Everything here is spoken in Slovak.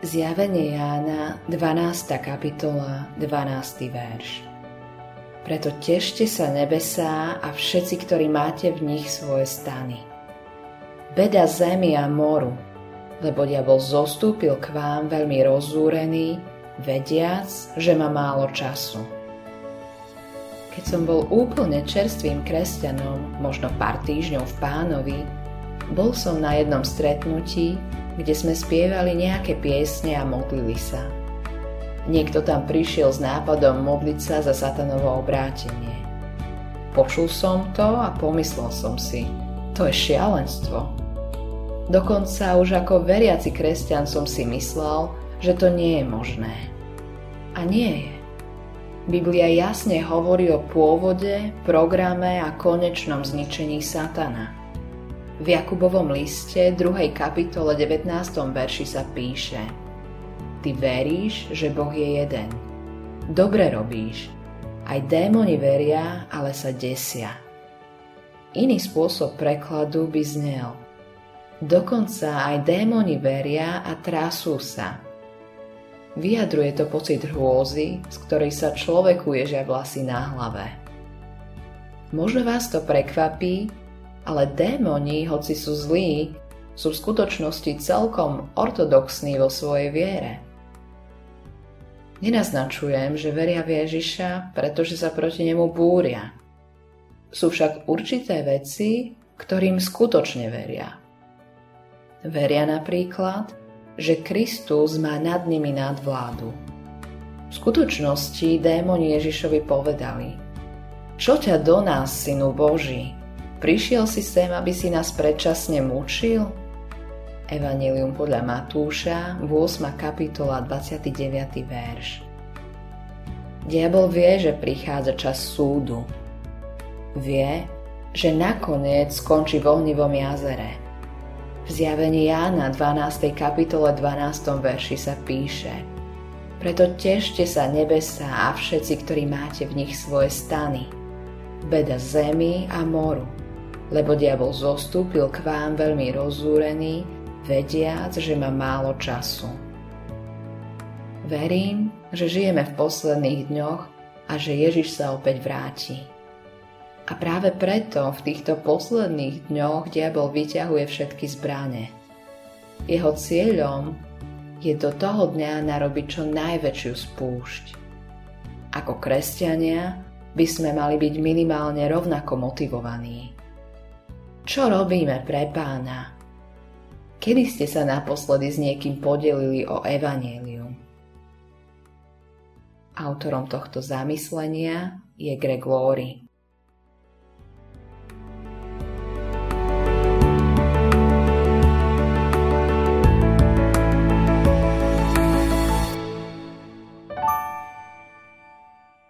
Zjavenie Jána, 12. kapitola, 12. verš. Preto tešte sa nebesá a všetci, ktorí máte v nich svoje stany. Beda zemi a moru, lebo diabol zostúpil k vám veľmi rozúrený, vediac, že má málo času. Keď som bol úplne čerstvým kresťanom, možno pár týždňov v pánovi, bol som na jednom stretnutí, kde sme spievali nejaké piesne a modlili sa. Niekto tam prišiel s nápadom modliť sa za satanovo obrátenie. Počul som to a pomyslel som si, to je šialenstvo. Dokonca už ako veriaci kresťan som si myslel, že to nie je možné. A nie je. Biblia jasne hovorí o pôvode, programe a konečnom zničení Satana. V Jakubovom liste 2. kapitole 19. verši sa píše Ty veríš, že Boh je jeden. Dobre robíš. Aj démoni veria, ale sa desia. Iný spôsob prekladu by znel Dokonca aj démoni veria a trasú sa – Vyjadruje to pocit hrôzy, z ktorej sa človeku ježia vlasy na hlave. Možno vás to prekvapí, ale démoni, hoci sú zlí, sú v skutočnosti celkom ortodoxní vo svojej viere. Nenaznačujem, že veria v Ježiša, pretože sa proti nemu búria. Sú však určité veci, ktorým skutočne veria. Veria napríklad, že Kristus má nad nimi nadvládu. V skutočnosti démoni Ježišovi povedali Čo ťa do nás, synu Boží? Prišiel si sem, aby si nás predčasne mučil? Evangelium podľa Matúša, 8. kapitola, 29. verš. Diabol vie, že prichádza čas súdu. Vie, že nakoniec skončí v ohnivom jazere – v zjavení Jána 12. kapitole 12. verši sa píše Preto tešte sa nebesa a všetci, ktorí máte v nich svoje stany. Beda zemi a moru, lebo diabol zostúpil k vám veľmi rozúrený, vediac, že má málo času. Verím, že žijeme v posledných dňoch a že Ježiš sa opäť vráti. A práve preto v týchto posledných dňoch diabol vyťahuje všetky zbrane. Jeho cieľom je do toho dňa narobiť čo najväčšiu spúšť. Ako kresťania by sme mali byť minimálne rovnako motivovaní. Čo robíme pre pána? Kedy ste sa naposledy s niekým podelili o evanílium? Autorom tohto zamyslenia je Greg Laurie.